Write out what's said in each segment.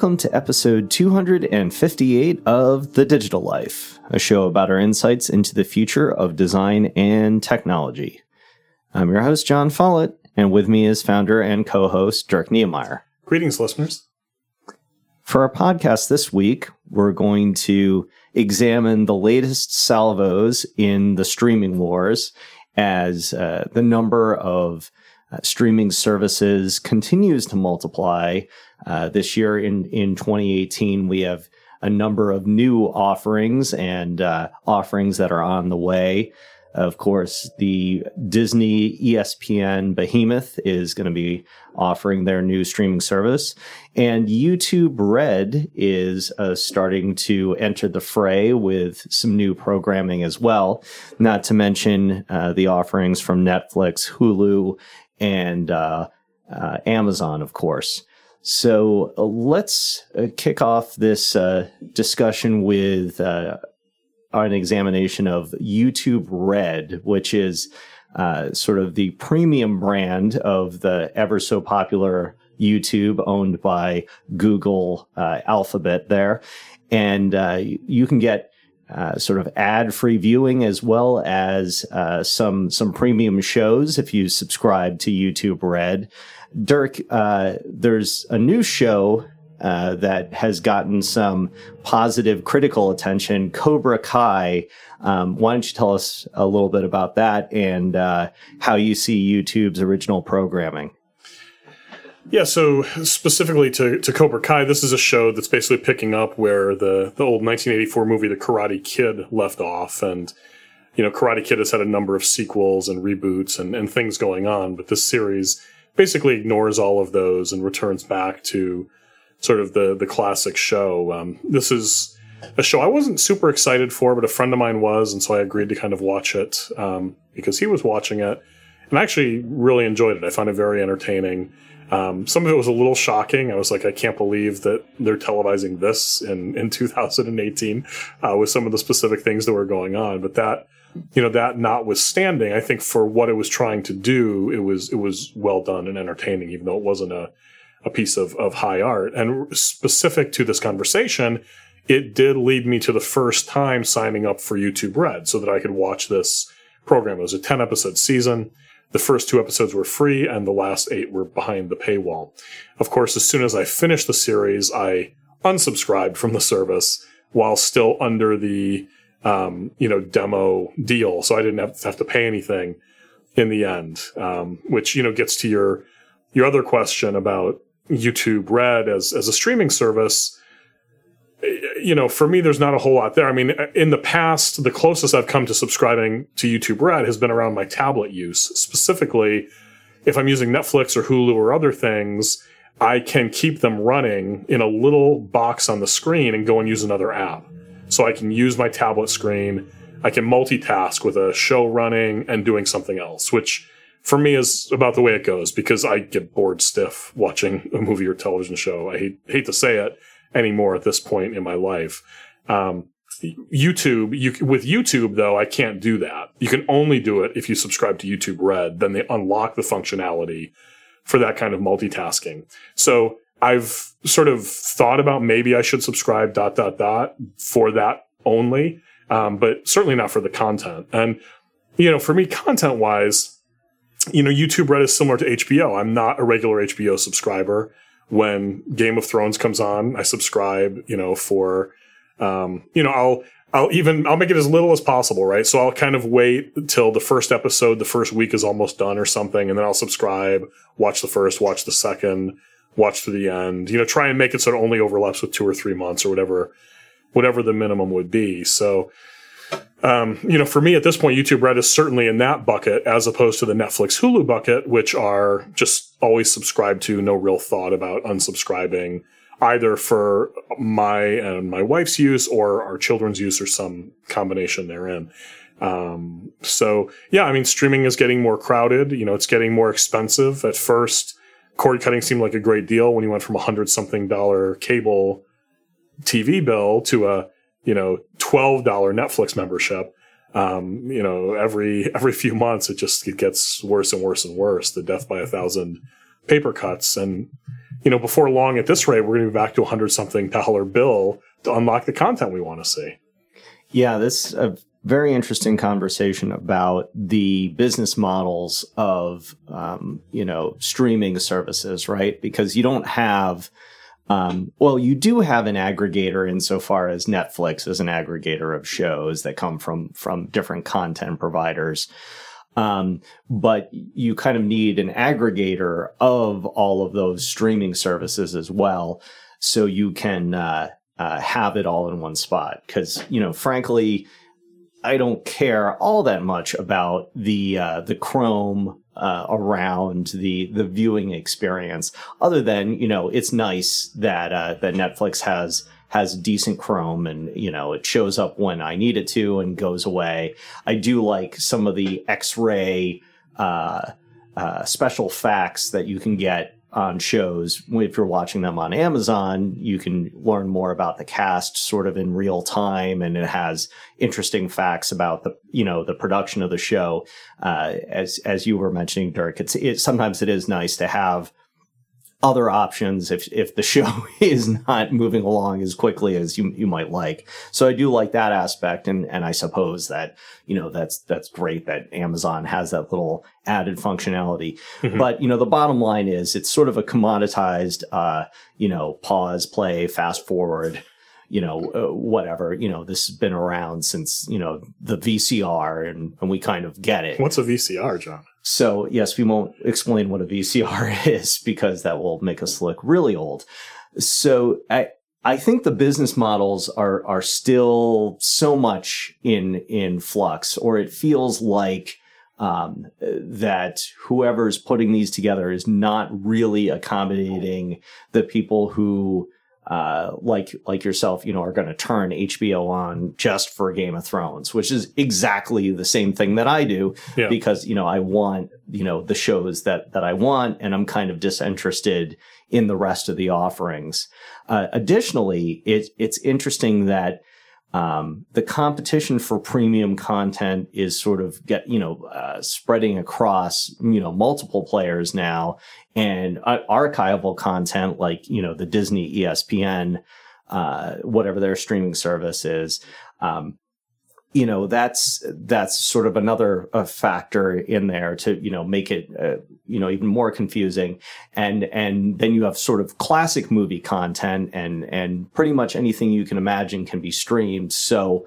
Welcome to episode 258 of The Digital Life, a show about our insights into the future of design and technology. I'm your host, Jon Follett, and with me is founder and co host Dirk Knemeyer. Greetings, listeners. For our podcast this week, we're going to examine the latest salvos in the streaming wars as uh, the number of uh, streaming services continues to multiply. Uh, this year in, in 2018, we have a number of new offerings and uh, offerings that are on the way. Of course, the Disney ESPN behemoth is going to be offering their new streaming service. And YouTube Red is uh, starting to enter the fray with some new programming as well, not to mention uh, the offerings from Netflix, Hulu, and uh, uh Amazon, of course. So uh, let's uh, kick off this discussion with an examination of YouTube Red, which is uh, sort of the premium brand of the ever so popular YouTube owned by Google uh, Alphabet there. And uh, you can get uh, sort of ad free viewing as well as uh, some some premium shows if you subscribe to YouTube Red. Dirk, uh, there's a new show uh, that has gotten some positive critical attention. Cobra Kai. Um, why don't you tell us a little bit about that and uh, how you see YouTube's original programming? Yeah, so specifically to, to Cobra Kai, this is a show that's basically picking up where the, the old 1984 movie The Karate Kid left off. And, you know, Karate Kid has had a number of sequels and reboots and, and things going on, but this series basically ignores all of those and returns back to sort of the the classic show. Um, this is a show I wasn't super excited for, but a friend of mine was, and so I agreed to kind of watch it um, because he was watching it, and I actually really enjoyed it. I found it very entertaining. Um, some of it was a little shocking. I was like, I can't believe that they're televising this in in 2018 uh, with some of the specific things that were going on. But that, you know, that notwithstanding, I think for what it was trying to do, it was it was well done and entertaining, even though it wasn't a a piece of, of high art. And specific to this conversation, it did lead me to the first time signing up for YouTube Red so that I could watch this program. It was a 10 episode season. The first two episodes were free and the last eight were behind the paywall. Of course, as soon as I finished the series, I unsubscribed from the service while still under the, um, you know, demo deal. So I didn't have, to pay anything in the end, um, which, you know, gets to your, your other question about YouTube Red as as a streaming service, you know, for me, there's not a whole lot there. I mean, in the past, the closest I've come to subscribing to YouTube Red has been around my tablet use. Specifically, if I'm using Netflix or Hulu or other things, I can keep them running in a little box on the screen and go and use another app. So I can use my tablet screen. I can multitask with a show running and doing something else, which for me is about the way it goes because I get bored stiff watching a movie or television show. I hate, hate to say it anymore at this point in my life. Um, YouTube, you, with YouTube though, I can't do that. You can only do it if you subscribe to YouTube Red. Then they unlock the functionality for that kind of multitasking. So I've sort of thought about maybe I should subscribe dot dot dot for that only, um, but certainly not for the content. And you know, for me, content wise, you know, YouTube Red is similar to HBO. I'm not a regular HBO subscriber. When Game of Thrones comes on, I subscribe, you know, for, um, you know, I'll, I'll even, I'll make it as little as possible, right? So I'll kind of wait until the first episode, the first week is almost done or something, and then I'll subscribe, watch the first, watch the second, watch to the end, you know, try and make it so it only overlaps with two or three months or whatever, whatever the minimum would be. So, um, you know, for me at this point, YouTube Red is certainly in that bucket as opposed to the Netflix Hulu bucket, which are just always subscribed to, no real thought about unsubscribing either for my and my wife's use or our children's use or some combination therein. Um, so yeah, I mean, streaming is getting more crowded. You know, it's getting more expensive. At first, cord cutting seemed like a great deal when you went from a hundred something dollar cable TV bill to a you know, $12 Netflix membership. Um, you know, every, every few months, it just, it gets worse and worse and worse. The death by a thousand paper cuts. And, you know, before long at this rate, we're going to be back to a hundred something dollar bill to unlock the content we want to see. Yeah, this a very interesting conversation about the business models of um, you know streaming services, right? Because you don't have um, well, you do have an aggregator insofar as Netflix is an aggregator of shows that come from from different content providers. Um, but you kind of need an aggregator of all of those streaming services as well, so you can uh, uh, have it all in one spot. Because you know, frankly, I don't care all that much about the uh, the Chrome uh, around the the viewing experience, other than you know it's nice that uh, that Netflix has has decent Chrome and you know it shows up when I need it to and goes away. I do like some of the X-ray uh, uh, special facts that you can get on shows. If you're watching them on Amazon, you can learn more about the cast sort of in real time, and it has interesting facts about the you know the production of the show. Uh, as as you were mentioning, Dirk, it's it sometimes it is nice to have other options if if the show is not moving along as quickly as you you might like. So I do like that aspect and and I suppose that you know that's that's great that Amazon has that little added functionality. Mm-hmm. But you know the bottom line is it's sort of a commoditized uh you know pause play fast forward you know, uh, whatever, you know, this has been around since, you know, the VCR and, and we kind of get it. What's a VCR, Jon? So, yes, we won't explain what a VCR is because that will make us look really old. So, I, I think the business models are are still so much in in flux, or it feels like um, that whoever's putting these together is not really accommodating the people who uh, like like yourself, you know, are going to turn HBO on just for Game of Thrones, which is exactly the same thing that I do yeah. because you know I want you know the shows that that I want, and I'm kind of disinterested in the rest of the offerings. Uh, additionally, it, it's interesting that um, the competition for premium content is sort of get you know uh, spreading across you know multiple players now, and uh, archival content like you know the Disney ESPN, uh, whatever their streaming service is. Um, you know that's that's sort of another uh, factor in there to you know make it uh, you know even more confusing and and then you have sort of classic movie content and and pretty much anything you can imagine can be streamed so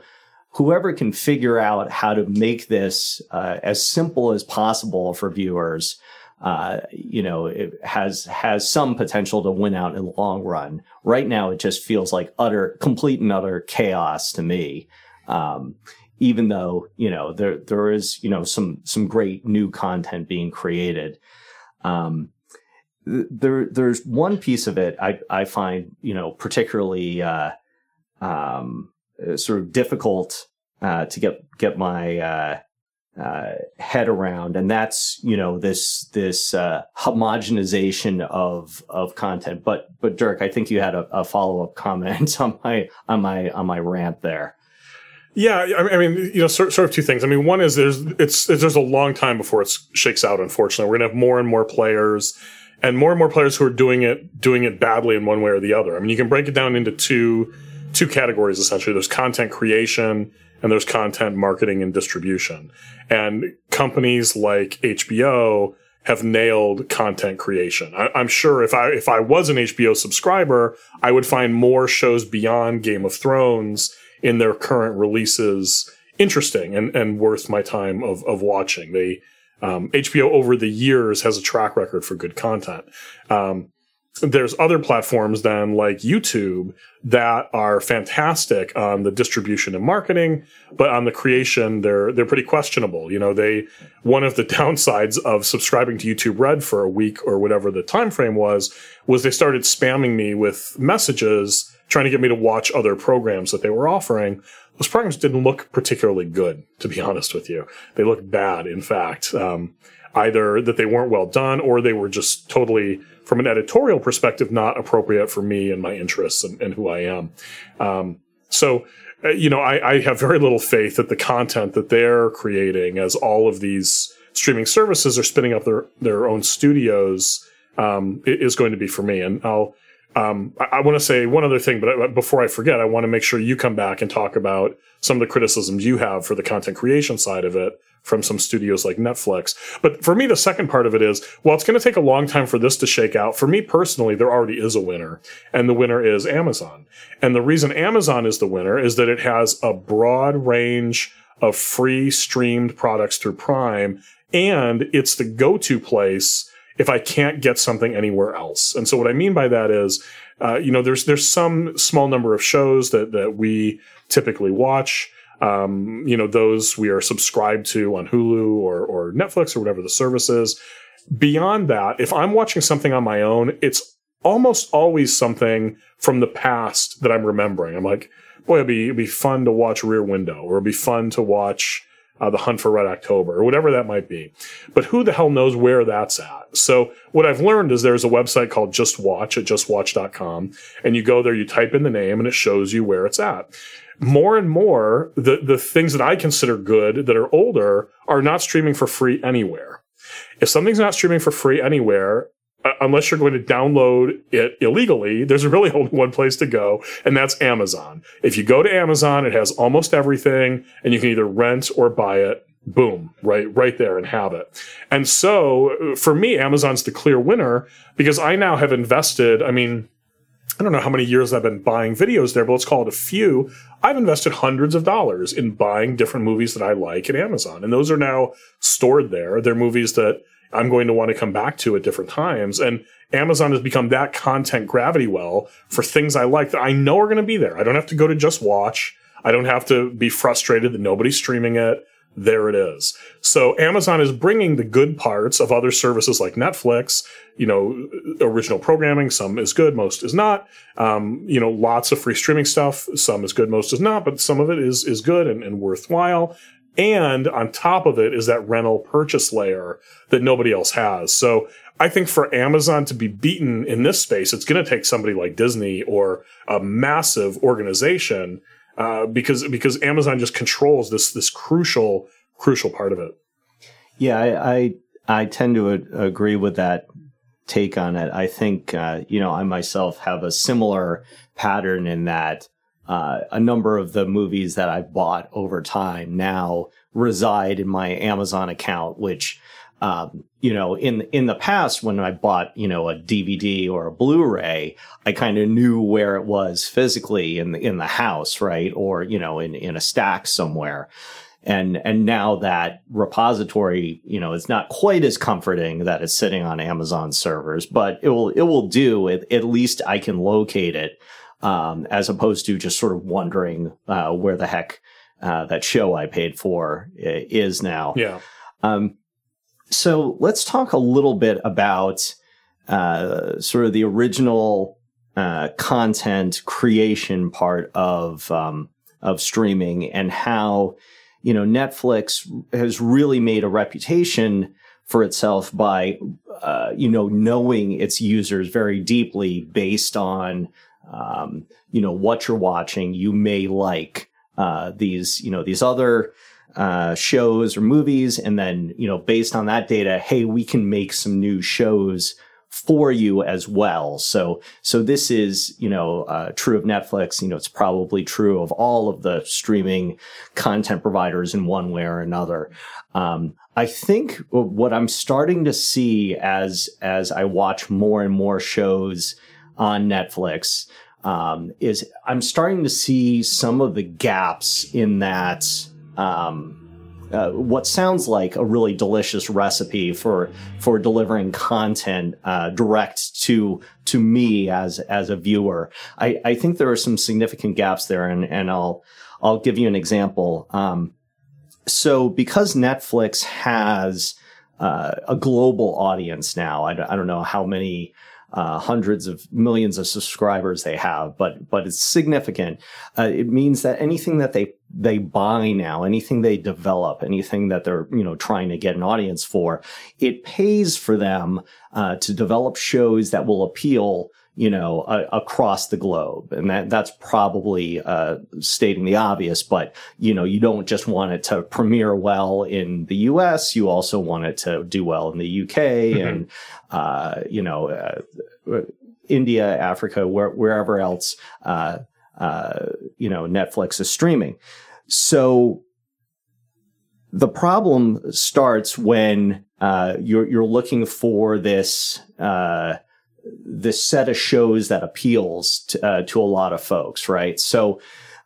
whoever can figure out how to make this uh, as simple as possible for viewers uh, you know, it has has some potential to win out in the long run. Right now, it just feels like utter, complete and utter chaos to me. Um, even though you know there there is you know some some great new content being created. Um, there there's one piece of it I I find you know particularly uh, um, sort of difficult uh, to get get my uh, uh, head around, and that's you know this this uh, homogenization of of content. But but Dirk, I think you had a, a follow up comment on my on my on my rant there. Yeah, I mean, you know, sort, of two things. I mean, one is there's it's there's a long time before it shakes out. Unfortunately, we're gonna have more and more players, and more and more players who are doing it doing it badly in one way or the other. I mean, you can break it down into two two categories essentially. There's content creation and there's content marketing and distribution. And companies like HBO have nailed content creation. I, am sure if I if I was an HBO subscriber, I would find more shows beyond Game of Thrones in their current releases interesting and, and worth my time of, of watching. They, um, HBO over the years has a track record for good content. Um, there's other platforms then like YouTube that are fantastic on the distribution and marketing, but on the creation, they're, they're pretty questionable. You know, they, one of the downsides of subscribing to YouTube Red for a week or whatever the time frame was, was they started spamming me with messages trying to get me to watch other programs that they were offering. Those programs didn't look particularly good, to be honest with you. They looked bad, in fact. Um, either that they weren't well done or they were just totally, from an editorial perspective, not appropriate for me and my interests and, and who I am. Um, so, uh, you know, I, I have very little faith that the content that they're creating as all of these streaming services are spinning up their, their own studios um, is going to be for me. And I'll, um, I, I want to say one other thing, but before I forget, I want to make sure you come back and talk about some of the criticisms you have for the content creation side of it from some studios like Netflix. But for me, the second part of it is, well, it's going to take a long time for this to shake out. For me personally, there already is a winner, and the winner is Amazon. And the reason Amazon is the winner is that it has a broad range of free streamed products through Prime, and it's the go-to place if I can't get something anywhere else. And so what I mean by that is, uh, you know, there's there's some small number of shows that that we typically watch. Um, you know, those we are subscribed to on Hulu or or Netflix or whatever the service is. Beyond that, if I'm watching something on my own, it's almost always something from the past that I'm remembering. I'm like, boy, it'd be it'd be fun to watch Rear Window, or it'd be fun to watch uh, the Hunt for Red October, or whatever that might be. But who the hell knows where that's at? So what I've learned is there's a website called Just Watch at justwatch.com, and you go there, you type in the name, and it shows you where it's at. More and more, the the things that I consider good that are older are not streaming for free anywhere. If something's not streaming for free anywhere, unless you're going to download it illegally, there's really only one place to go, and that's Amazon. If you go to Amazon, it has almost everything, and you can either rent or buy it. Boom, right, right there and have it. And so uh, for me, Amazon's the clear winner because I now have invested, I mean, I don't know how many years I've been buying videos there, but let's call it a few. I've invested hundreds of dollars in buying different movies that I like at Amazon. And those are now stored there. They're movies that I'm going to want to come back to at different times. And Amazon has become that content gravity well for things I like that I know are going to be there. I don't have to go to just watch. I don't have to be frustrated that nobody's streaming it. There it is. So Amazon is bringing the good parts of other services like Netflix, you know, original programming. Some is good, most is not. Um, you know, lots of free streaming stuff. Some is good, most is not, but some of it is, is good and, and worthwhile. And on top of it is that rental purchase layer that nobody else has. So I think for Amazon to be beaten in this space, it's going to take somebody like Disney or a massive organization uh, because because Amazon just controls this this crucial crucial part of it. Yeah, I I, I tend to a- agree with that take on it. I think uh, you know I myself have a similar pattern in that uh, a number of the movies that I've bought over time now reside in my Amazon account, which, um, you know, in in the past when I bought, you know, a DVD or a Blu-ray, I kind of knew where it was physically in the in the house, right, or you know, in in a stack somewhere. And and now that repository, you know, it's not quite as comforting that it's sitting on Amazon servers, but it will it will do. At, at least I can locate it um, as opposed to just sort of wondering uh, where the heck uh, that show I paid for is now. Yeah. Um, so let's talk a little bit about uh, sort of the original uh, content creation part of um, of streaming and how you know Netflix has really made a reputation for itself by uh, you know knowing its users very deeply based on um, you know what you're watching. You may like uh, these you know these other uh, shows or movies, and then you know based on that data, hey, we can make some new shows for you as well. So so this is you know uh, true of Netflix. You know it's probably true of all of the streaming content providers in one way or another. Um, I think what I'm starting to see as as I watch more and more shows on Netflix um, is I'm starting to see some of the gaps in that. Um, uh, what sounds like a really delicious recipe for for delivering content uh, direct to to me as as a viewer. I, I think there are some significant gaps there, and and I'll I'll give you an example. Um, so because Netflix has uh, a global audience now, I, I don't know how many uh, hundreds of millions of subscribers they have, but but it's significant. Uh, it means that anything that they they buy now, anything they develop, anything that they're you know trying to get an audience for, it pays for them uh, to develop shows that will appeal you know, across the globe. And that, that's probably, uh, stating the obvious, but, you know, you don't just want it to premiere well in the US. You also want it to do well in the UK mm-hmm. and, uh, you know, uh, India, Africa, where, wherever else, uh, uh, you know, Netflix is streaming. So the problem starts when uh, you're you're looking for this uh, this set of shows that appeals to, uh, to a lot of folks, right? So.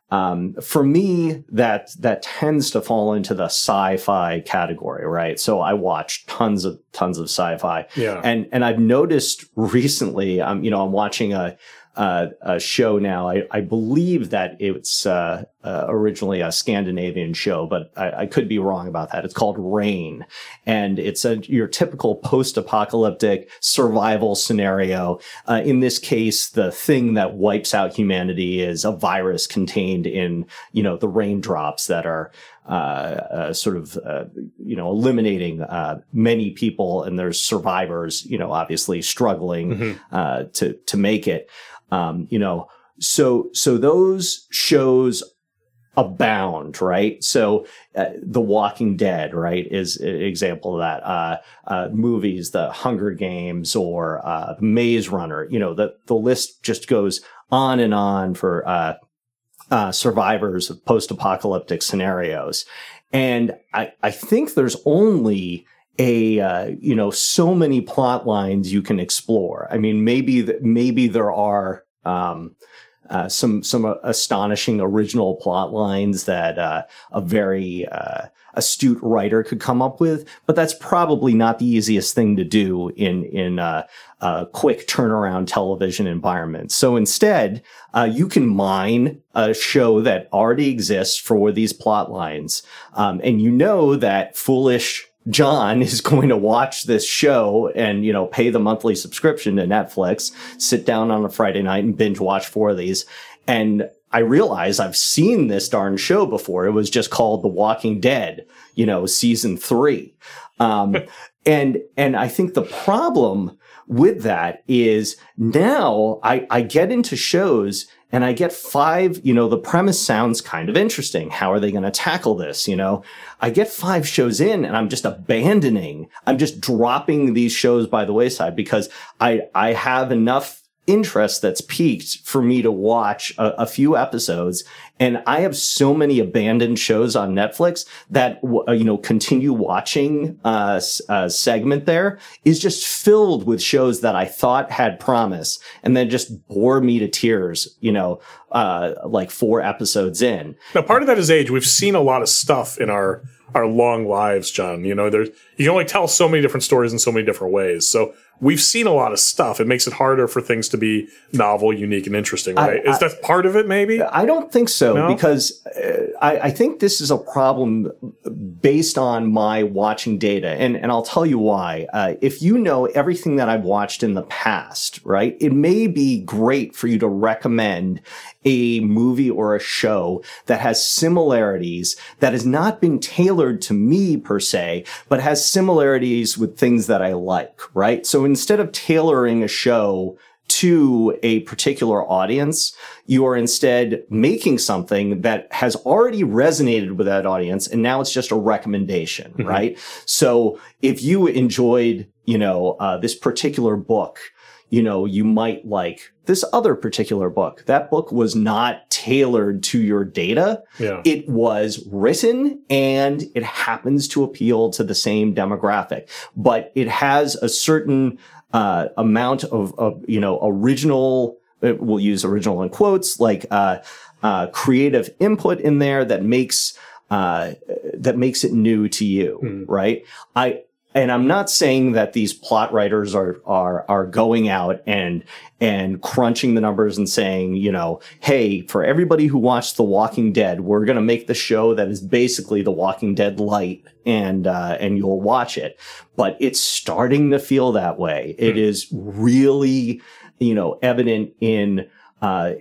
Um, for me, that that tends to fall into the sci-fi category, right? So I watch tons of tons of sci-fi, yeah. And and I've noticed recently, I'm um, you know I'm watching a uh, a show now. I, I believe that it's uh, uh, originally a Scandinavian show, but I, I, could be wrong about that. It's called Rain, and it's a your typical post-apocalyptic survival scenario. Uh, in this case, the thing that wipes out humanity is a virus contained in you know the raindrops that are. Uh, uh, sort of, uh, you know, eliminating uh, many people, and there's survivors, you know, obviously struggling mm-hmm. Uh, to to make it. Um, you know, so so those shows abound, right? So, uh, The Walking Dead, right, is an example of that. Uh, uh, movies, The Hunger Games, or uh, Maze Runner. You know, the the list just goes on and on for uh, uh, survivors of post apocalyptic scenarios, and I I think there's only a you know so many plot lines you can explore. I mean, maybe th- maybe there are um, uh, some some astonishing original plot lines that uh, a very uh, astute writer could come up with, but that's probably not the easiest thing to do in in a quick turnaround television environment. So instead, uh, you can mine a show that already exists for these plot lines, um, and you know that foolish Jon is going to watch this show and, you know, pay the monthly subscription to Netflix, sit down on a Friday night and binge watch four of these. And I realize I've seen this darn show before. It was just called The Walking Dead, you know, season three. Um, and, and I think the problem with that is now I, I get into shows and I get five, you know, the premise sounds kind of interesting. How are they going to tackle this? You know, I get five shows in and I'm just abandoning, I'm just dropping these shows by the wayside because I, I have enough interest that's peaked for me to watch a, a, few episodes. And I have so many abandoned shows on Netflix that, uh, you know, continue watching uh, a segment there is just filled with shows that I thought had promise and then just bore me to tears, you know, uh, like four episodes in. Now, part of that is age. We've seen a lot of stuff in our our long lives, Jon. You know, there's you can only tell so many different stories in so many different ways. So we've seen a lot of stuff. It makes it harder for things to be novel, unique, and interesting, right? I, Is that part of it, maybe? I don't think so, no? because uh, I, I, think this is a problem based on my watching data. And, and I'll tell you why. Uh, if you know everything that I've watched in the past, right, it may be great for you to recommend a movie or a show that has similarities that has not been tailored to me per se, but has similarities with things that I like, right? So instead of tailoring a show to a particular audience, you are instead making something that has already resonated with that audience. And now it's just a recommendation, mm-hmm. right? So if you enjoyed, you know, uh, this particular book, you know, you might like this other particular book. That book was not tailored to your data. Yeah. It was written and it happens to appeal to the same demographic, but it has a certain uh, amount of, of, you know, original, uh, we'll use original in quotes, like, uh, uh, creative input in there that makes, uh, that makes it new to you, mm. right? I, and I'm not saying that these plot writers are are are going out and and crunching the numbers and saying, you know, hey, for everybody who watched The Walking Dead, we're going to make the show that is basically The Walking Dead light, and uh, and you'll watch it. But it's starting to feel that way. It hmm. is really, you know, evident in uh,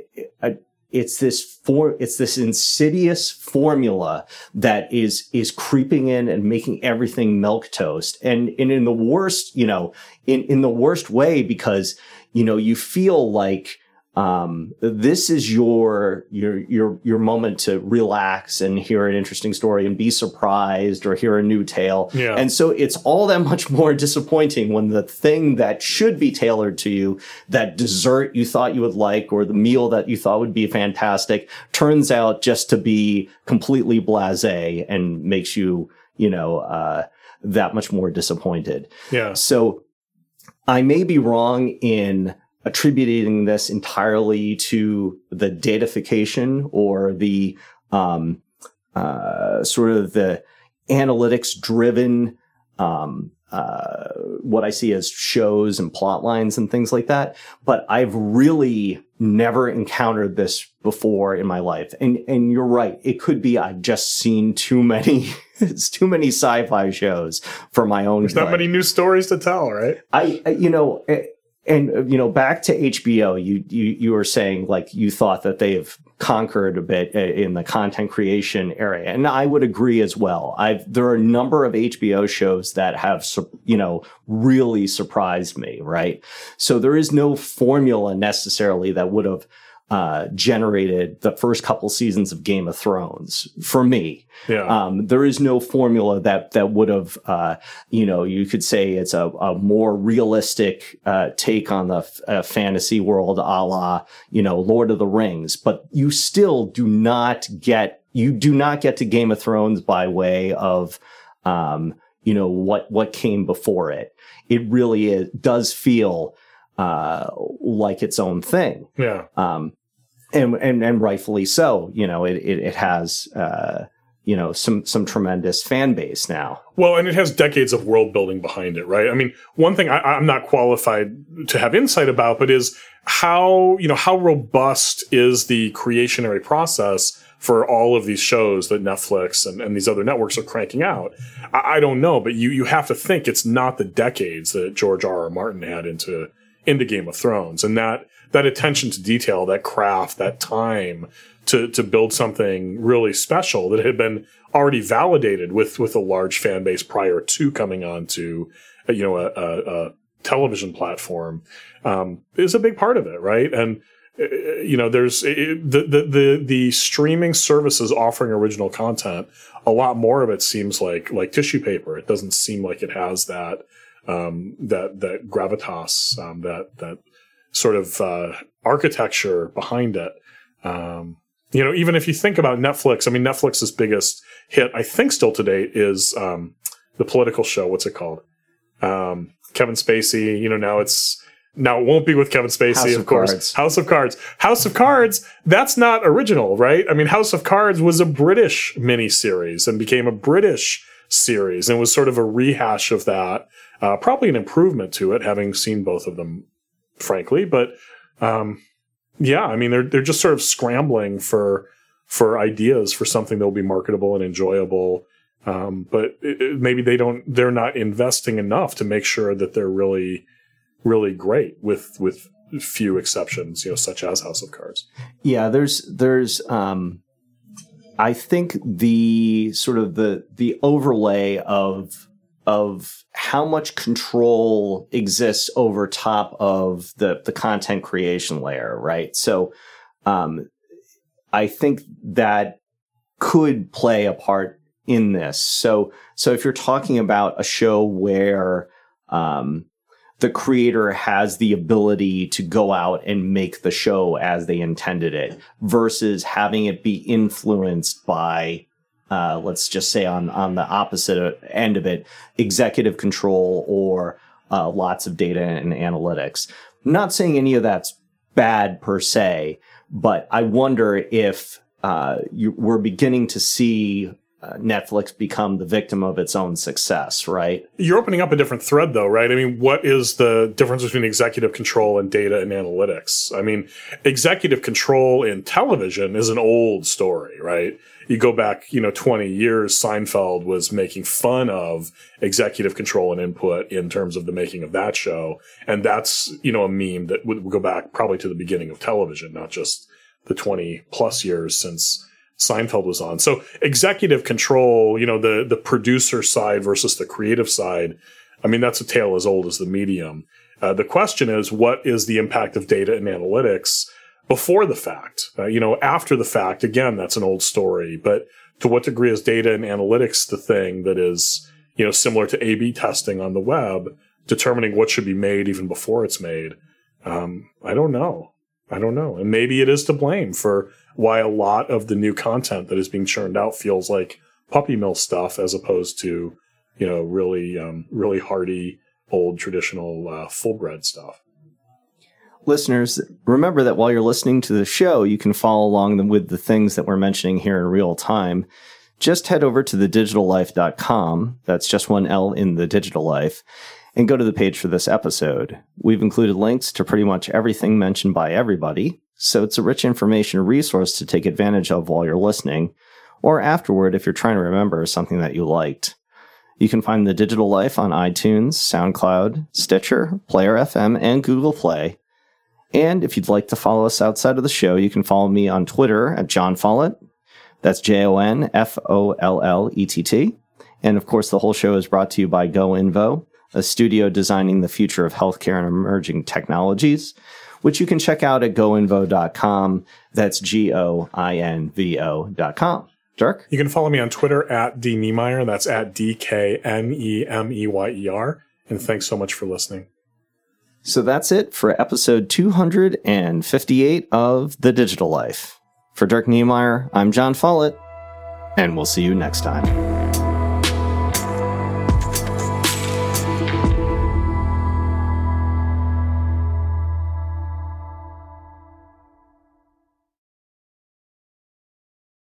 it's this for it's this insidious formula that is is creeping in and making everything milk toast. And and in the worst you know in in the worst way because you know, you feel like um, this is your your your your moment to relax and hear an interesting story and be surprised or hear a new tale. Yeah. And so it's all that much more disappointing when the thing that should be tailored to you, that dessert you thought you would like or the meal that you thought would be fantastic, turns out just to be completely blasé and makes you, you know, uh, that much more disappointed. Yeah. So I may be wrong in attributing this entirely to the datafication or the um, uh, sort of the analytics driven um, uh, what I see as shows and plot lines and things like that. But I've really never encountered this before in my life. And and you're right. It could be I've just seen too many it's too many sci-fi shows for my own There's not many new stories to tell, right? I, I- you know, eh, and uh, you know, back to HBO, you you you were saying like you thought that they've conquered a bit uh, in the content creation area, and I would agree as well. I've there are a number of HBO shows that have you know really surprised me, right? So there is no formula necessarily that would have uh, generated the first couple seasons of Game of Thrones for me. Yeah. Um, there is no formula that that would have, uh, you know, you could say it's a, a more realistic uh, take on the f- uh, fantasy world, a la, you know, Lord of the Rings. But you still do not get you do not get to Game of Thrones by way of, um, you know, what what came before it. It really is, does feel uh, like its own thing yeah. um, and and and rightfully so. You know, it it, it has uh, you know some some tremendous fan base now. Well, and it has decades of world building behind it, right? I mean, one thing I, I'm not qualified to have insight about, but is how you know how robust is the creationary process for all of these shows that Netflix and, and these other networks are cranking out. I, I don't know, but you you have to think it's not the decades that George R. R. Martin had into into Game of Thrones, and that that attention to detail, that craft, that time to to build something really special that had been already validated with with a large fan base prior to coming on to uh, you know a, a, a television platform um, is a big part of it, right? And uh, you know, there's it, the, the the the streaming services offering original content. A lot more of it seems like like tissue paper. It doesn't seem like it has that um, that that gravitas, um, that that sort of uh, architecture behind it. Um, you know, even if you think about Netflix, I mean, Netflix's biggest hit, I think, still to date, is um, the political show. What's it called? Um, Kevin Spacey. You know, now it's now it won't be with Kevin Spacey, House of, of course. Cards. House of Cards. House of Cards. That's not original, right? I mean, House of Cards was a British miniseries and became a British series, and was sort of a rehash of that. Uh, probably an improvement to it, having seen both of them, frankly. But um, yeah, I mean, they're they're just sort of scrambling for for ideas for something that will be marketable and enjoyable. Um, but it, it- maybe they don't. They're not investing enough to make sure that they're really, really great. With with few exceptions, you know, such as House of Cards. Yeah, there's there's um, I think the sort of the the overlay of of how much control exists over top of the the content creation layer, right? So um, I think that could play a part in this. So so if you're talking about a show where um, the creator has the ability to go out and make the show as they intended it versus having it be influenced by uh, let's just say on on the opposite end of it executive control or uh, lots of data and analytics I'm not saying any of that's bad per se but i wonder if uh, you, we're beginning to see uh, netflix become the victim of its own success right You're opening up a different thread, though, right? I mean, what is the difference between executive control and data and analytics? I mean, executive control in television is an old story, right? You go back, you know, 20 years, Seinfeld was making fun of executive control and input in terms of the making of that show. And that's, you know, a meme that would go back probably to the beginning of television, not just the 20 plus years since Seinfeld was on. So executive control, you know, the the producer side versus the creative side. I mean, that's a tale as old as the medium. Uh, the question is, what is the impact of data and analytics before the fact? Uh, you know, after the fact, again, that's an old story. But to what degree is data and analytics the thing that is, you know, similar to A/B testing on the web, determining what should be made even before it's made? Um, I don't know. I don't know. And maybe it is to blame for why a lot of the new content that is being churned out feels like puppy mill stuff as opposed to, you know, really, um, really hardy, old traditional uh, full bred stuff. Listeners, remember that while you're listening to the show, you can follow along with the things that we're mentioning here in real time. Just head over to thedigitallife.com. That's just one L in the digital life and go to the page for this episode. We've included links to pretty much everything mentioned by everybody, so it's a rich information resource to take advantage of while you're listening, or afterward if you're trying to remember something that you liked. You can find The Digital Life on iTunes, SoundCloud, Stitcher, Player FM, and Google Play. And if you'd like to follow us outside of the show, you can follow me on Twitter at Jon Follett. That's J O N F O L L E T T. And of course, the whole show is brought to you by GoInvo, a studio designing the future of healthcare and emerging technologies, which you can check out at goinvo.com. That's G O I N V O.com. Dirk? You can follow me on Twitter at D Knemeyer. That's at D K N E M E Y E R. And thanks so much for listening. So that's it for episode 258 of The Digital Life. For Dirk Knemeyer, I'm Jon Follett, and we'll see you next time.